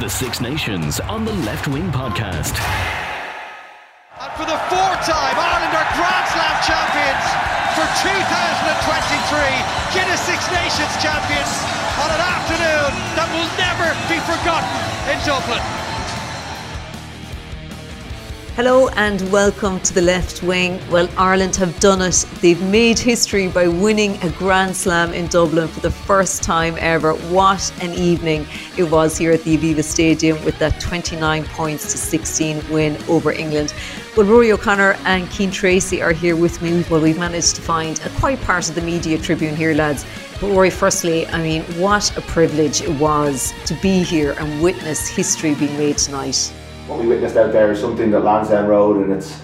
The Six Nations on the Left Wing Podcast. And for the fourth time, Ireland are Grand Slam champions for 2023. Guinness Six Nations champions on an afternoon that will never be forgotten in Dublin. Hello and welcome to the left wing. Well, Ireland have done it. They've made history by winning a Grand Slam in Dublin for the first time ever. What an evening it was here at the Aviva Stadium with that 29 points to 16 win over England. Well, Rúaidhrí O'Connor and Cian Tracey are here with me. Well, we've managed to find a quiet part of the media tribune here, lads. But Rúaidhrí, firstly, I mean, what a privilege it was to be here and witness history being made tonight what we witnessed out there is something that Lansdowne Road and its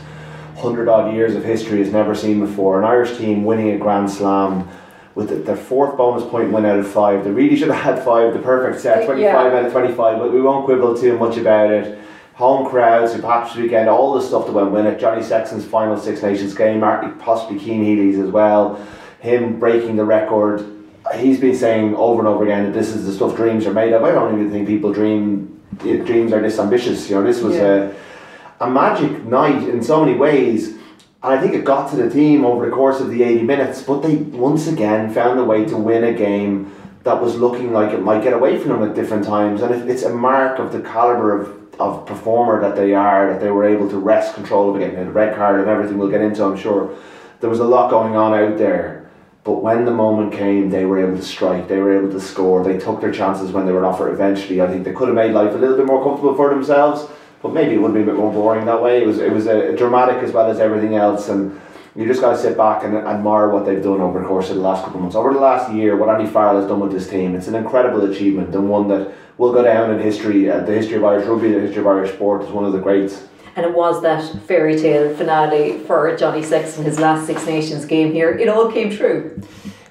hundred odd years of history has never seen before. An Irish team winning a Grand Slam with their fourth bonus point win out of five. They really should have had five, the perfect set, 25 yeah. out of 25, but we won't quibble too much about it. Home crowds, who perhaps weekend, all the stuff that went with it. Johnny Sexton's final Six Nations game, possibly Cian Healy's as well. Him breaking the record. He's been saying over and over again that this is the stuff dreams are made of. I don't even think people dream dreams are this ambitious. You know, this was yeah. a, a magic night in so many ways. And I think it got to the team over the course of the 80 minutes, but they once again found a way to win a game that was looking like it might get away from them at different times. And it's a mark of the caliber of, of performer that they are, that they were able to wrest control of again. The red card and everything we'll get into, I'm sure. There was a lot going on out there but when the moment came, they were able to strike, they were able to score, they took their chances when they were offered eventually. I think they could have made life a little bit more comfortable for themselves, but maybe it would be a bit more boring that way. It was it was a, dramatic as well as everything else, and you just got to sit back and admire what they've done over the course of the last couple of months. Over the last year, what Andy Farrell has done with this team, it's an incredible achievement and one that will go down in history, uh, the history of Irish rugby, the history of Irish sport, is one of the greats and it was that fairy tale finale for Johnny Sexton, his last Six Nations game here. It all came true.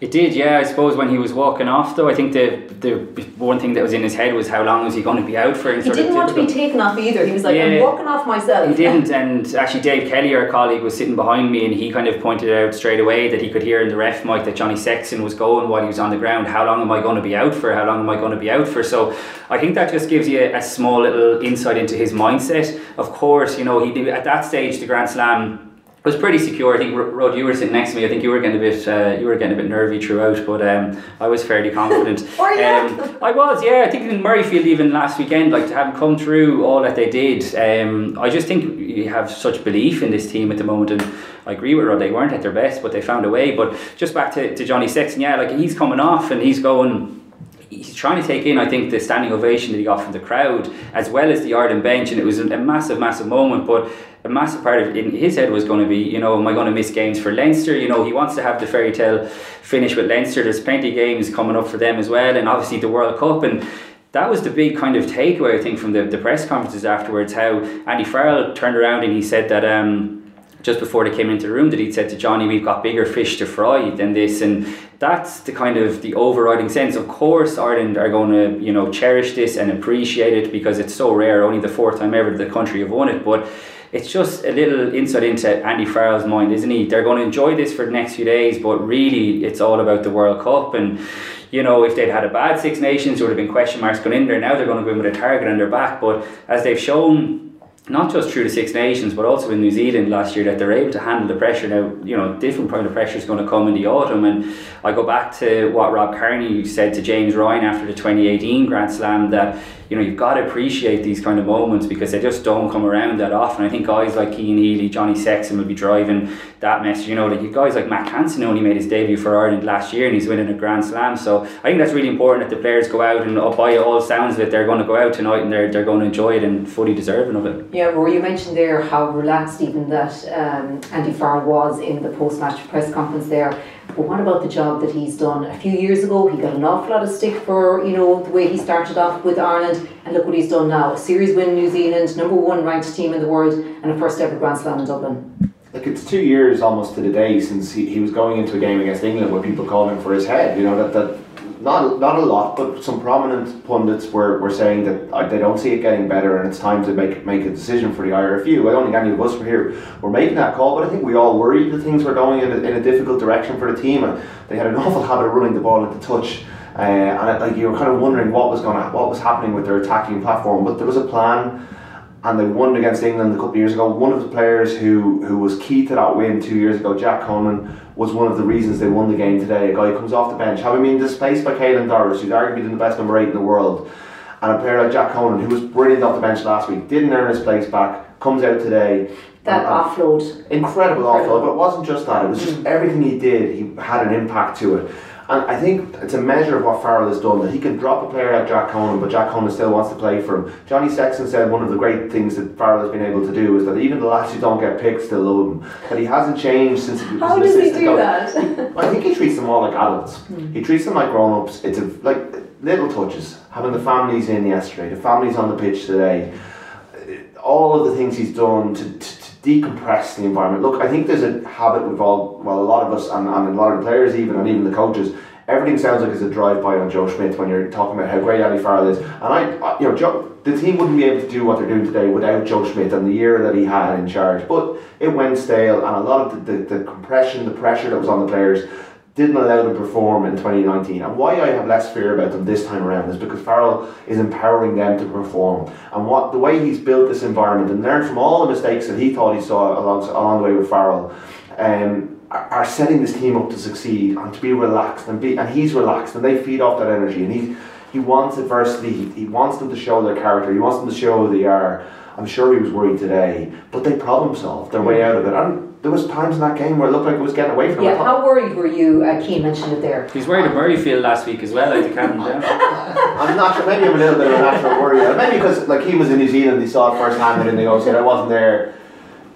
It did, yeah. I suppose when he was walking off, though, I think the the one thing that was in his head was how long was he going to be out for? he didn't want to be taken off either. He was like, yeah, "I'm walking off myself." He didn't, and actually, Dave Kelly, our colleague, was sitting behind me, and he kind of pointed out straight away that he could hear in the ref mic that Johnny Sexton was going while he was on the ground. How long am I going to be out for? How long am I going to be out for? So, I think that just gives you a, a small little insight into his mindset. Of course, you know, he at that stage the Grand Slam was pretty secure. I think Rod, you were sitting next to me. I think you were getting a bit, uh, you were getting a bit nervy throughout, but um, I was fairly confident. were you? Um, I was, yeah. I think in Murrayfield even last weekend, like to have come through all that they did. Um, I just think you have such belief in this team at the moment, and I agree with Rod. They weren't at their best, but they found a way. But just back to, to Johnny Sexton, yeah, like he's coming off and he's going he's trying to take in, I think, the standing ovation that he got from the crowd as well as the Ireland bench, and it was a, massive, massive moment. But a massive part of in his head was going to be, you know, am I going to miss games for Leinster? You know, he wants to have the fairy tale finish with Leinster. There's plenty of games coming up for them as well, and obviously the World Cup and. That was the big kind of takeaway, I think, from the, the press conferences afterwards. How Andy Farrell turned around and he said that um, just before they came into the room that he'd said to Johnny, we've got bigger fish to fry than this. And that's the kind of the overriding sense. Of course, Ireland are going to, you know, cherish this and appreciate it because it's so rare, only the fourth time ever the country have won it. But it's just a little insight into Andy Farrell's mind, isn't he? They're going to enjoy this for the next few days, but really it's all about the World Cup and you know, if they'd had a bad Six Nations, there would have been question marks going in there. Now they're going to go in with a target on their back. But as they've shown not just through the Six Nations, but also in New Zealand last year, that they're able to handle the pressure. Now, you know, different kind of pressure is going to come in the autumn. And I go back to what Rob Kearney said to James Ryan after the 2018 Grand Slam that you know, you've got to appreciate these kind of moments because they just don't come around that often. I think guys like Cian Healy, Johnny Sexton will be driving that message. You know, like you guys like Mack Hansen only made his debut for Ireland last year and he's winning a Grand Slam. So I think that's really important that the players go out and uh, by all sounds it, they're going to go out tonight and they're, they're going to enjoy it and fully deserving of it. Yeah, Rúaidhrí, you mentioned there how relaxed even that um, Andy Farrell was in the post-match press conference there. But what about the job that he's done? A few years ago, he got an awful lot of stick for you know the way he started off with Ireland, and look what he's done now: a series win in New Zealand, number one ranked team in the world, and a first ever Grand Slam in Dublin. Like it's two years almost to the day since he, he was going into a game against England where people called him for his head. You know that that not not a lot, but some prominent pundits were, were saying that uh, they don't see it getting better and it's time to make make a decision for the IRFU. I don't think any of us were here were making that call, but I think we all worried that things were going in a, in a difficult direction for the team, and they had an awful habit of running the ball into touch. Uh, and like you were kind of wondering what was going what was happening with their attacking platform, but there was a plan and they won against England a couple of years ago. One of the players who, who was key to that win two years ago, Jack Conan, was one of the reasons they won the game today. A guy comes off the bench, having been displaced by Caelan Doris, who's arguably been the best number eight in the world, and a player like Jack Conan, who was brilliant off the bench last week, didn't earn his place back, comes out today. That offload. Incredible, incredible offload, but it wasn't just that, it was just mm. everything he did, he had an impact to it. And I think it's a measure of what Farrell has done that he can drop a player like Jack Conan, but Jack Conan still wants to play for him. Johnny Sexton said one of the great things that Farrell has been able to do is that even the lads who don't get picked still love him. That he hasn't changed since he was How an does he do coach. that? I think he treats them all like adults. Hmm. He treats them like grown ups. It's a, like little touches. Having the families in yesterday, the families on the pitch today, all of the things he's done to, to decompress the environment. Look, I think there's a habit with all, well, a lot of us and, and a lot of the players even, and even the coaches. Everything sounds like it's a drive-by on Joe Schmidt when you're talking about how great Andy Farrell is, and I, I you know, Joe, the team wouldn't be able to do what they're doing today without Joe Schmidt and the year that he had in charge. But it went stale, and a lot of the, the, the compression, the pressure that was on the players didn't allow them to perform in 2019. And why I have less fear about them this time around is because Farrell is empowering them to perform. And what the way he's built this environment and learned from all the mistakes that he thought he saw along, along the way with Farrell. Um, are setting this team up to succeed and to be relaxed and be and he's relaxed and they feed off that energy and he he wants adversity he, he wants them to show their character he wants them to show who they are I'm sure he was worried today but they problem solved their way out of it and there was times in that game where it looked like it was getting away from Yeah, him I how worried were you? Uh, Cian mentioned it there. He's worried at Murrayfield last week as well, I had to calm. I'm not sure. Maybe I'm a little bit of a natural worrier. Maybe because like he was in New Zealand, he saw it firsthand, and they go said I wasn't there.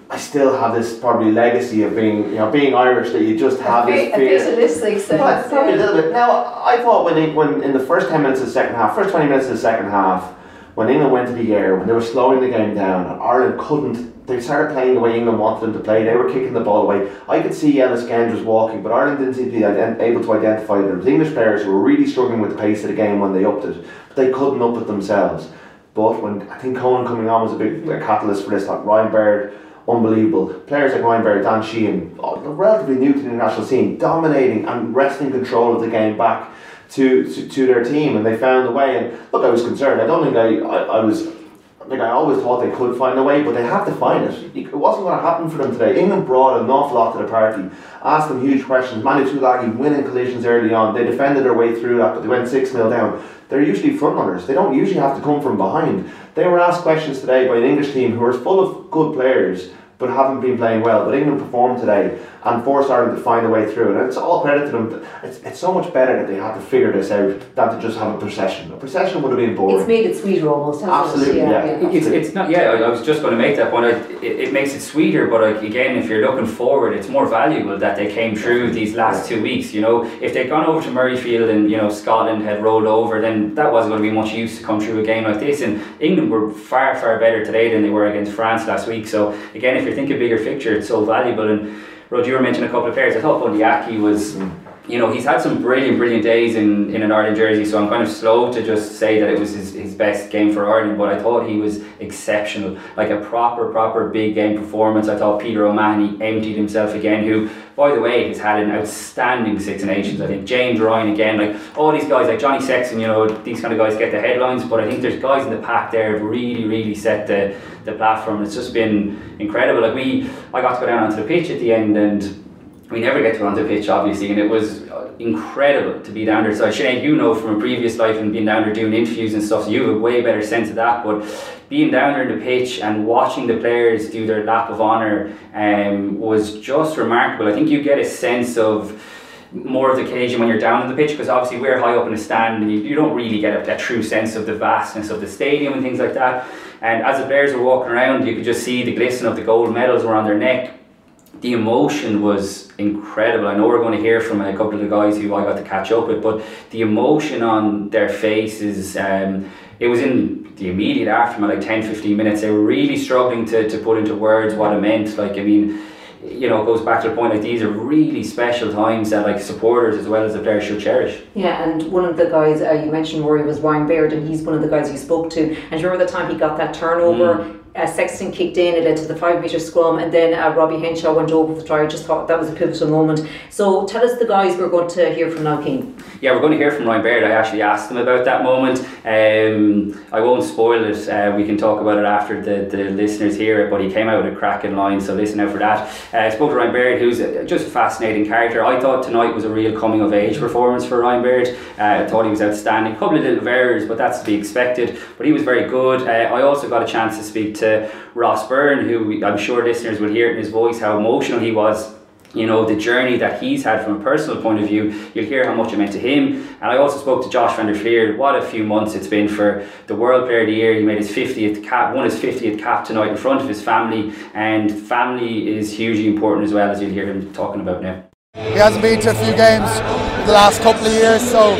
I still have this probably legacy of being, you know, being Irish that you just have this A fear. fatalistic sense. Well, probably a little bit. Now, I thought when, they, when in the first 10 minutes of the second half, first 20 minutes of the second half, when England went to the air, when they were slowing the game down, and Ireland couldn't, they started playing the way England wanted them to play. They were kicking the ball away. I could see Ellis Genge was walking, but Ireland didn't seem to be able to identify. There was English players who were really struggling with the pace of the game when they upped it, but they couldn't up it themselves. But when I think Conan coming on was a big a catalyst for this, like Ryan Baird, unbelievable. Players like Ryan Baird, Dan Sheehan, relatively new to the international scene, dominating and wresting control of the game back to, to, to their team, and they found a way. And look, I was concerned. I don't think I, I, I was. Like I always thought they could find a way, but they have to find it. It wasn't going to happen for them today. England brought an awful lot to the party, asked them huge questions. Manu Tuilagi winning collisions early on. They defended their way through that, but they went 6 0 down. They're usually front runners. They don't usually have to come from behind. They were asked questions today by an English team who are full of good players but haven't been playing well. But England performed today and forced Ireland to find a way through. And it's all credit to them. It's, it's so much better that they had to figure this out than to just have a procession. A procession would have been boring. It's made it sweeter almost, hasn't Absolutely, it? yeah. It's, it's not yeah I, I was just going to make that point I, it, it makes it sweeter but like, again if you're looking forward it's more valuable that they came through these last two weeks you know if they'd gone over to Murrayfield and you know Scotland had rolled over then that wasn't going to be much use to come through a game like this and England were far far better today than they were against France last week so again if you're thinking bigger picture it's so valuable. And Rod you were mentioning a couple of players. I thought Bundee Aki was mm. You know, he's had some brilliant, brilliant days in, in an Ireland jersey, so I'm kind of slow to just say that it was his, his best game for Ireland, but I thought he was exceptional. Like a proper, proper big game performance. I thought Peter O'Mahony emptied himself again, who, by the way, has had an outstanding Six Nations. I think James Ryan again, like all these guys, like Johnny Sexton, you know, these kind of guys get the headlines, but I think there's guys in the pack there have really, really set the, the platform. It's just been incredible. Like we, I got to go down onto the pitch at the end and we never get to on the pitch, obviously, and it was incredible to be down there. So, Sinéad, you know from a previous life and being down there doing interviews and stuff, so you have a way better sense of that. But being down there in the pitch and watching the players do their lap of honour um, was just remarkable. I think you get a sense of more of the occasion when you're down in the pitch because obviously we're high up in the stand and you, you don't really get a, a, true sense of the vastness of the stadium and things like that. And as the players were walking around, you could just see the glisten of the gold medals around their neck the emotion was incredible. I know we're going to hear from a couple of the guys who I got to catch up with, but the emotion on their faces, um, it was in the immediate aftermath, like 10 15 minutes. They were really struggling to, to put into words what it meant. Like, I mean, you know, it goes back to the point like these are really special times that like supporters as well as the players should cherish. Yeah, and one of the guys uh, you mentioned, Rúaidhrí, was Ryan Baird, and he's one of the guys you spoke to. And you remember the time he got that turnover? Mm uh, Sexton kicked in, it led to the five metre scrum, and then uh, Robbie Henshaw went over the try. I just thought that was a pivotal moment. So tell us the guys we're going to hear from now, Cian. Yeah, we're going to hear from Ryan Baird. I actually asked him about that moment. Um, I won't spoil it. Uh, we can talk about it after the, the listeners hear it. But he came out with a cracking line, so listen out for that. Uh, I spoke to Ryan Baird, who's a, just a fascinating character. I thought tonight was a real coming of age performance for Ryan Baird. Uh, I thought he was outstanding. A couple of little errors, but that's to be expected. But he was very good. Uh, I also got a chance to speak to Ross Byrne, who I'm sure listeners will hear in his voice how emotional he was you know, the journey that he's had from a personal point of view, you'll hear how much it meant to him. And I also spoke to Josh van der Flier. What a few months it's been for the World Player of the Year. He made his 50th cap, won his 50th cap tonight in front of his family. And family is hugely important as well, as you'll hear him talking about now. He hasn't been to a few games the last couple of years, so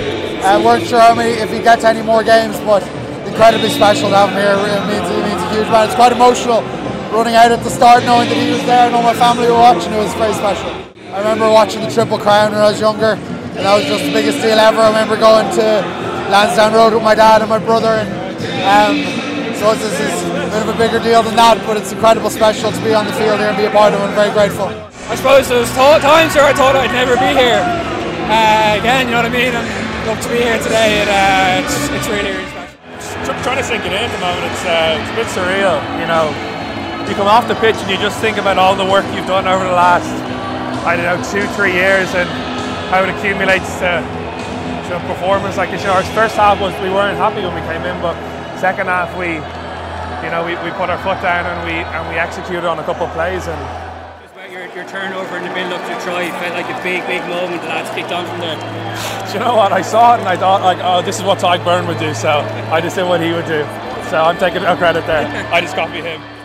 uh, weren't sure how many, if he gets any more games, but incredibly special to have him here. It means, huge amount. It's quite emotional running out at the start knowing that he was there and all my family were watching. It was very special. I remember watching the Triple Crown when I was younger, and that was just the biggest deal ever. I remember going to Lansdowne Road with my dad and my brother, and um, so this is a bit of a bigger deal than that, but it's incredible special to be on the field here and be a part of it. I'm very grateful. I suppose there was times where I thought I'd never be here. Uh, again, you know what I mean? Love to be here today. And, uh, it's, it's really, really trying to sink it in at the moment. It's, uh, it's a bit surreal, you know you come off the pitch and you just think about all the work you've done over the last, I don't know, two, three years and how it accumulates to, to a performance like this. You know, our First half was we weren't happy when we came in, but second half we, you know, we, we put our foot down and we and we executed on a couple of plays and. Your, turnover in the build up to try felt like a big, big moment. The lads kicked on from there. Do you know what? I saw it and I thought, like, oh, this is what Tadhg Beirne would do. So I just did what he would do. So I'm taking no credit there. I just copied him.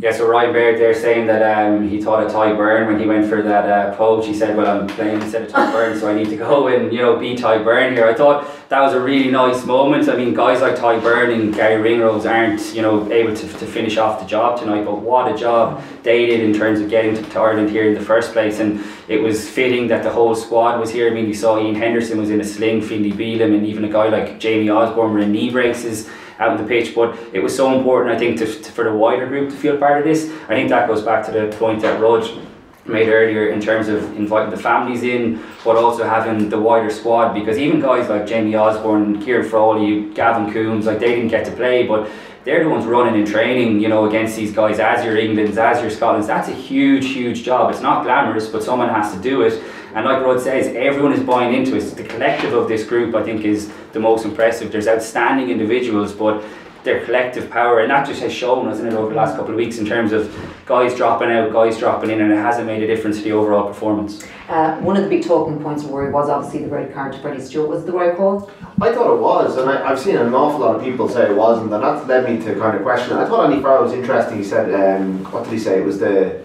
Yeah, so Ryan Baird there saying that um, he thought of Tadhg Beirne when he went for that uh, poach. He said, "Well, I'm playing instead of Tadhg Beirne, so I need to go and you know beat Tadhg Beirne here." I thought that was a really nice moment. I mean, guys like Tadhg Beirne and Garry Ringrose aren't you know able to, to finish off the job tonight, but what a job they did in terms of getting to Ireland here in the first place. And it was fitting that the whole squad was here. I mean, we saw Iain Henderson was in a sling, Finlay Bealham, and even a guy like Jamie Osborne were in knee braces out on the pitch. But it was so important, I think, to, to, for the wider group to feel part of this. I think that goes back to the point that Rog made earlier in terms of inviting the families in, but also having the wider squad. Because even guys like Jamie Osborne, Ciarán Frawley, Gavin Coombes, like they didn't get to play, but they're the ones running in training, you know, against these guys as your England's, as your Scotland's. That's a huge, huge job. It's not glamorous, but someone has to do it. And like Rod says, everyone is buying into it. The collective of this group, I think, is the most impressive. There's outstanding individuals, but their collective power, and that just has shown, hasn't it, over the last couple of weeks in terms of guys dropping out, guys dropping in, and it hasn't made a difference to the overall performance. Uh, one of the big talking points of worry was obviously the red card to Freddie Steward. Was it the right call? I thought it was, and I, have seen an awful lot of people say it wasn't, and that led me to kind of question it. I thought Andy Farrell was interesting. He said, um, what did he say? It was the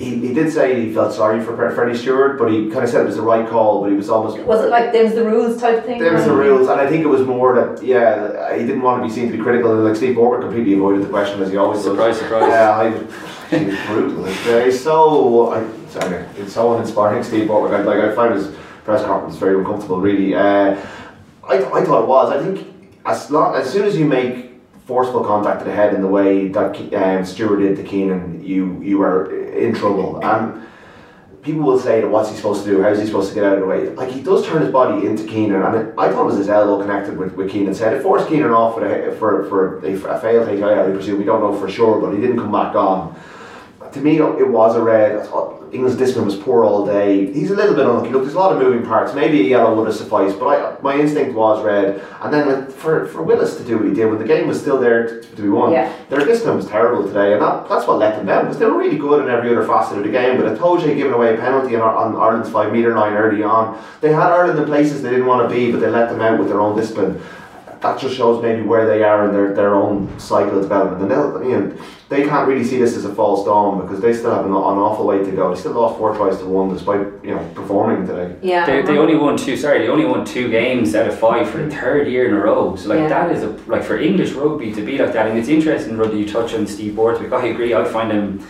he, he did say he felt sorry for Freddie Steward, but he kind of said it was the right call, but he was almost. Was it like there's the rules type thing? There's the rules, and I think it was more that, yeah, he didn't want to be seen to be critical, and like Steve Borthwick completely avoided the question as he always surprise, does. Surprise, Yeah, I, he was brutal. Like, he's so, I, sorry, it's so uninspiring, Steve Borthwick. Like, I find his press conference, very uncomfortable, really. Uh, I, I thought it was. I think as long, as soon as you make forceful contact to the head in the way that um, Steward did to Keenan, you you are in trouble. And people will say, "What's he supposed to do? How's he supposed to get out of the way?" Like he does turn his body into Keenan, and I thought it was his elbow connected with, with Keenan's head. It forced Keenan off for a, for for a, a failed HIA. I presume we don't know for sure, but he didn't come back on. To me, it was a red. England's discipline was poor all day. He's a little bit unlucky. Look, there's a lot of moving parts. Maybe a yellow would have sufficed, but I, my instinct was red. And then for, for Willis to do what he did when the game was still there to, to be won, Yeah. their discipline was terrible today, and that, that's what let them down because they were really good in every other facet of the game. But Itoje giving away a penalty on, on Ireland's five metre line early on, they had Ireland in places they didn't want to be, but they let them out with their own discipline. That just shows maybe where they are in their, their own cycle of development, and they'll, you know, they can't really see this as a false dawn because they still have an, an awful way to go. They still lost four tries to one despite you know performing today. Yeah. They, they only won two. Sorry, they only won two games out of five for the third year in a row. So like Yeah. that is a like for English rugby to be like that. And it's interesting, Ruddy, you touch on Steve Borthwick. I agree. I find him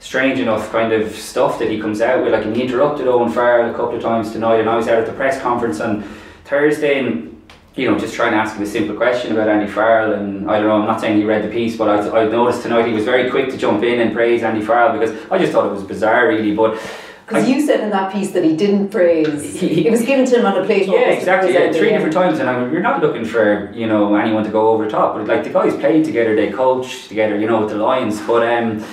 strange enough kind of stuff that he comes out with. Like and he interrupted Owen Farrell a couple of times tonight, and I was out at the press conference on Thursday and. You know, just trying to ask him a simple question about Andy Farrell, and I don't know. I'm not saying he read the piece, but I, I noticed tonight he was very quick to jump in and praise Andy Farrell because I just thought it was bizarre, really. But Because you said in that piece that he didn't praise. it was given to him on a plate. Yeah, exactly. Yeah, three different times, and I mean, you're not looking for you know anyone to go over the top, but like the guys played together, they coached together, you know, with the Lions. But um,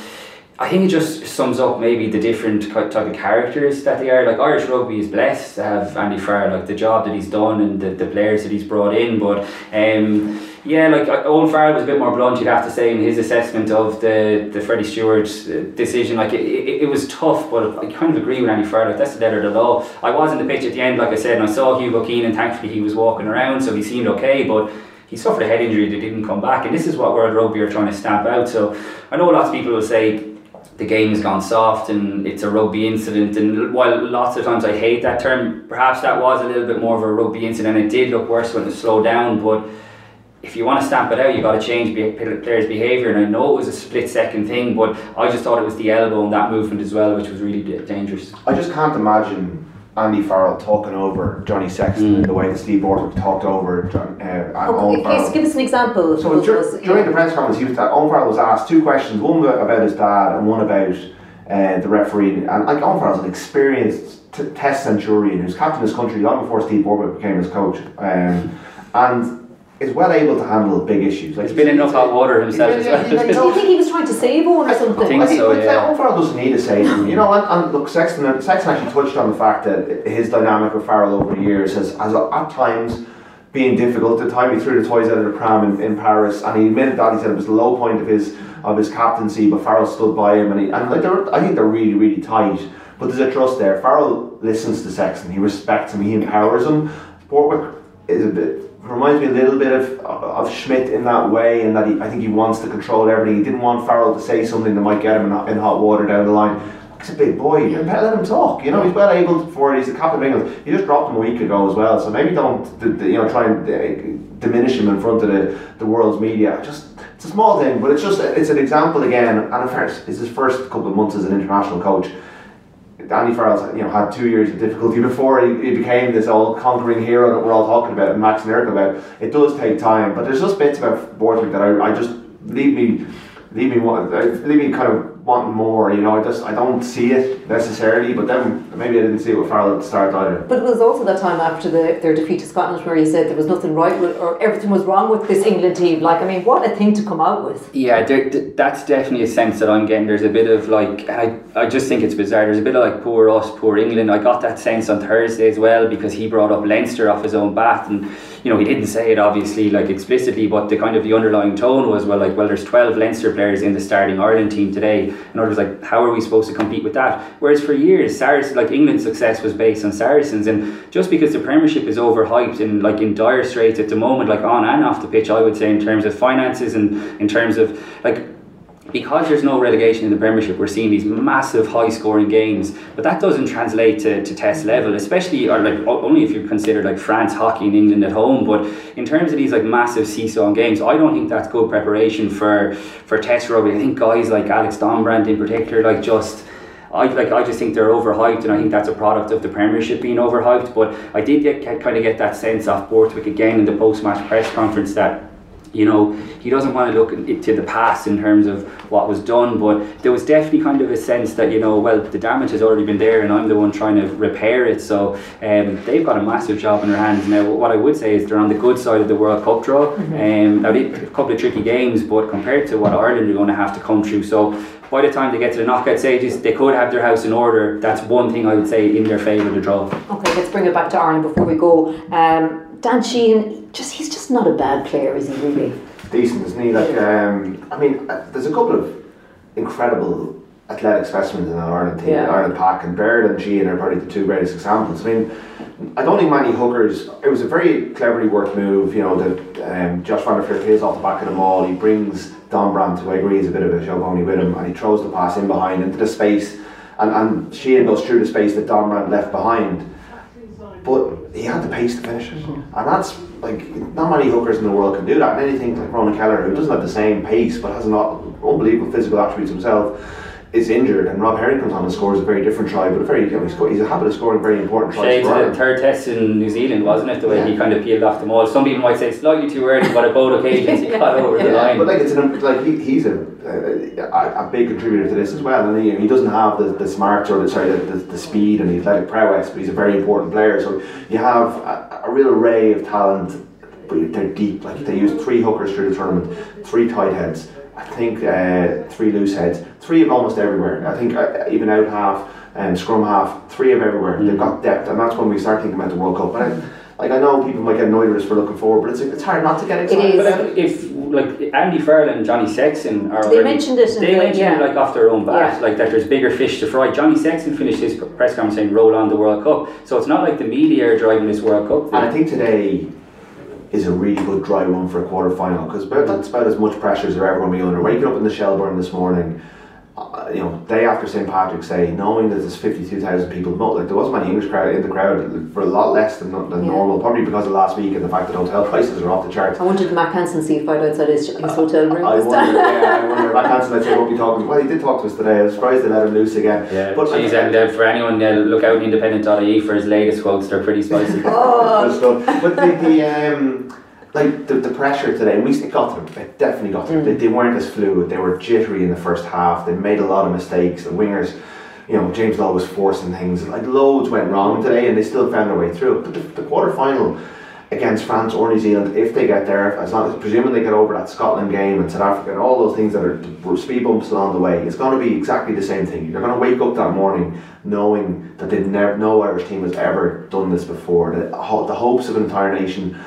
I think it just sums up maybe the different type of characters that they are. Like Irish rugby is blessed to have Andy Farrell, like the job that he's done and the, the players that he's brought in. But um, yeah, like Owen Farrell was a bit more blunt, you'd have to say, in his assessment of the the Freddie Steward uh, decision. Like it, it, it was tough, but I kind of agree with Andy Farrell. Like that's the letter of the law. I was in the pitch at the end, like I said, and I saw Hugo Keenan. And thankfully, he was walking around, so he seemed okay, but. He suffered a head injury that didn't come back, and this is what World Rugby are trying to stamp out. So, I know lots of people will say the game has gone soft and it's a rugby incident. And while lots of times I hate that term, perhaps that was a little bit more of a rugby incident. It did look worse when it slowed down, but if you want to stamp it out, you've got to change players' behaviour. And I know it was a split second thing, but I just thought it was the elbow and that movement as well, which was really dangerous. I just can't imagine Andy Farrell talking over Johnny Sexton in the way that Steve Borthwick talked over John, uh, Owen Okay, Farrell. give us an example. So dur- Those- during the press conference, he was Owen Farrell was asked two questions: one about about his dad, and one about uh, the referee. And like Owen Farrell's an experienced t- Test centurion who's captain of his country long before Steve Borthwick became his coach, um, and is well able to handle big issues. Like He's been in enough hot water himself as well. Do you think he was trying to save Owen or something? I think so, like, yeah. Owen Farrell doesn't need to say anything, you know. And, and look, Sexton, Sexton actually touched on the fact that his dynamic with Farrell over the years has, has at times been difficult. The time he threw the toys out of the pram in, in Paris, and he admitted that he said it was the low point of his of his captaincy, but Farrell stood by him, and, he, and like they're, I think they're really really tight. But there's a trust there. Farrell listens to Sexton. He respects him. He empowers him. Borthwick is a bit reminds me a little bit of of Schmidt in that way, in that he, I think he wants to control everything. He didn't want Farrell to say something that might get him in, hot- in hot water down the line. He's a big boy. You better let him talk. You know he's well able for it. He's the captain of England. He just dropped him a week ago as well. So maybe don't you know try and uh, diminish him in front of the, the world's media. Just it's a small thing, but it's just it's an example again. And in fact, it's his first couple of months as an international coach. Andy Farrell's you know had two years of difficulty before he, he became this all conquering hero that we're all talking about and Max Nerick about. It does take time, but there's just bits about Borthwick that I, I just leave me leave me leave me kind of wanting more. You know, I just I don't see it necessarily, but then maybe I didn't see it with Farrell at the start either. But it was also that time after the, their defeat to Scotland where you said there was nothing right with, or everything was wrong with this England team. Like, I mean, what a thing to come out with. Yeah, there, that's definitely a sense that I'm getting. There's a bit of like, and I, I just think it's bizarre. There's a bit of like poor us, poor England. I got that sense on Thursday as well because he brought up Leinster off his own bat, and you know he didn't say it obviously like explicitly, but the kind of the underlying tone was well, like well, there's 12 Leinster players in the starting Ireland team today, and I was like, how are we supposed to compete with that? Whereas for years, Saracens, like England's success was based on Saracens, and just because the Premiership is overhyped and like in dire straits at the moment, like on and off the pitch, I would say in terms of finances and in terms of like because there's no relegation in the Premiership, we're seeing these massive high scoring games, but that doesn't translate to, to test level, especially or like only if you consider like France hockey in England at home. But in terms of these like massive seesaw games, I don't think that's good preparation for for test rugby. I think guys like Alex Dombrandt in particular, like just I like I just think they're overhyped, and I think that's a product of the Premiership being overhyped. But I did get kind of get that sense off Borthwick again in the post match press conference that you know, he doesn't want to look to the past in terms of what was done, but there was definitely kind of a sense that, you know, well, the damage has already been there and I'm the one trying to repair it. So um, they've got a massive job in their hands. Now, what I would say is they're on the good side of the World Cup draw. Mm-hmm. Um, now, a couple of tricky games, but compared to what Ireland are going to have to come through. So by the time they get to the knockout stages, they could have their house in order. That's one thing I would say in their favour, the draw. Okay, let's bring it back to Ireland before we go. Um, Dan Sheehan, just he's just not a bad player, is he really? Decent, isn't he? Like, um, I mean, uh, there's a couple of incredible athletic specimens in that Ireland team, yeah. Ireland pack, and Baird and Sheehan are probably the two greatest examples. I mean, I don't think many hookers. It was a very cleverly worked move. You know, that um, Josh van der Flier plays off the back of the maul. He brings Dombrandt, who I agree is a bit of a showpony with him, and he throws the pass in behind into the space, and and Sheehan goes through the space that Dombrandt left behind but he had the pace to finish it. And that's like not many hookers in the world can do that. And anything like Ronan Kelleher, who doesn't have the same pace but has not unbelievable physical attributes himself, is injured, and Rob Herring comes on and scores a very different try, but a very you know, he's, he's a habit of scoring very important tries. Shades the third test in New Zealand, wasn't it? The way yeah. he kind of peeled off the maul. Some people might say slightly too early, but at both occasions he got over yeah. the line. But like it's an, like he, he's a, a, a big contributor to this as well, and he, he doesn't have the, the smarts or the sorry the, the, the, speed and the athletic prowess, but he's a very important player. So you have a, a real array of talent. But they're deep. Like they used three hookers through the tournament, three tight heads I think uh, three loose heads, three of almost everywhere. I think uh, even out half and um, scrum half, three of everywhere. Mm. They've got depth, and that's when we start thinking about the World Cup. But I, like I know people might get annoyed with us for looking forward, but it's it's hard not to get excited. It is. But if like Andy Farrell and Johnny Sexton are they mentioned it. They the, mentioned yeah. it like off their own bat, yeah. like that there's bigger fish to fry. Johnny Sexton finished his press conference saying, "Roll on the World Cup." So it's not like the media are driving this World Cup. Thing. And I think today is a really good dry run for a quarter final because that's about as much pressure as they're ever going to be under. Waking up in the Shelbourne this morning, you know, day after St Patrick's Day, knowing that there's 52,000 people, not like there wasn't many English crowd in the crowd for a lot less than, than yeah. normal, probably because of last week and the fact that hotel prices are off the charts. I wanted Mack Hansen see if I'd outside his, his hotel room. I wonder, yeah, I wonder. Mack Hansen, I'd say, won't be talking. Well, he did talk to us today. I was surprised they let him loose again. Yeah, but geez, and uh, for anyone, uh, look out independent.ie for his latest quotes. They're pretty spicy. oh. but the, the um, like the, the pressure today, we it got them. It definitely got them. Mm. They, they weren't as fluid. They were jittery in the first half. They made a lot of mistakes. The wingers, you know, James Lowe was forcing things. Like loads went wrong today, and they still found their way through. But the, the quarter final against France or New Zealand, if they get there, as long as presuming they get over that Scotland game and South Africa and all those things that are speed bumps along the way, it's going to be exactly the same thing. You're going to wake up that morning knowing that they've never, no Irish team has ever done this before. The, the hopes of an entire nation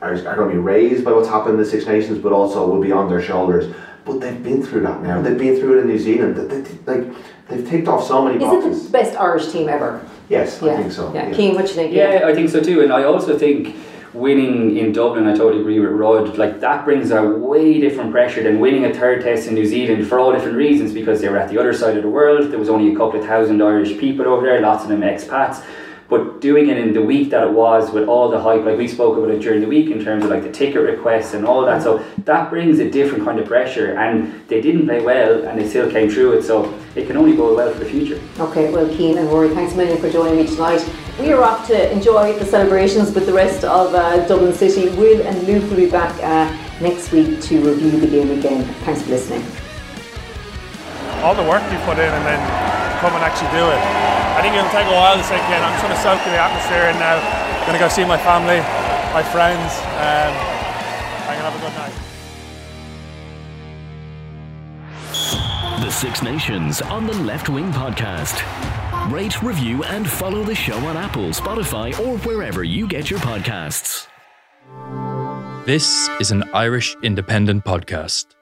are, are going to be raised by what's happened in the Six Nations, but also will be on their shoulders. But they've been through that now. They've been through it in New Zealand. They, they, like they've ticked off so many boxes. Is it the best Irish team ever? Yes, yeah. I think so. Yeah, yeah. Cian, what do you think? Yeah, I think so too. And I also think winning in Dublin, I totally agree with Rod. Like that brings a way different pressure than winning a third test in New Zealand for all different reasons. Because they were at the other side of the world. There was only a couple of thousand Irish people over there, lots of them expats. But doing it in the week that it was with all the hype, like we spoke about it during the week in terms of like the ticket requests and all that, so that brings a different kind of pressure. And they didn't play well, and they still came through it. So it can only go well for the future. Okay, well, Cian and Rúaidhrí, thanks a million for joining me tonight. We are off to enjoy the celebrations with the rest of uh, Dublin City. Will and Luke will be back uh, next week to review the game again. Thanks for listening. All the work you put in and then come and actually do it I think it'll take a while to sink in. I'm just going to soak in the atmosphere and now I'm going to go see my family, my friends. Um, I'm going to have a good night. The Six Nations on the Left Wing Podcast. Rate, review, and follow the show on Apple, Spotify, or wherever you get your podcasts. This is an Irish independent podcast.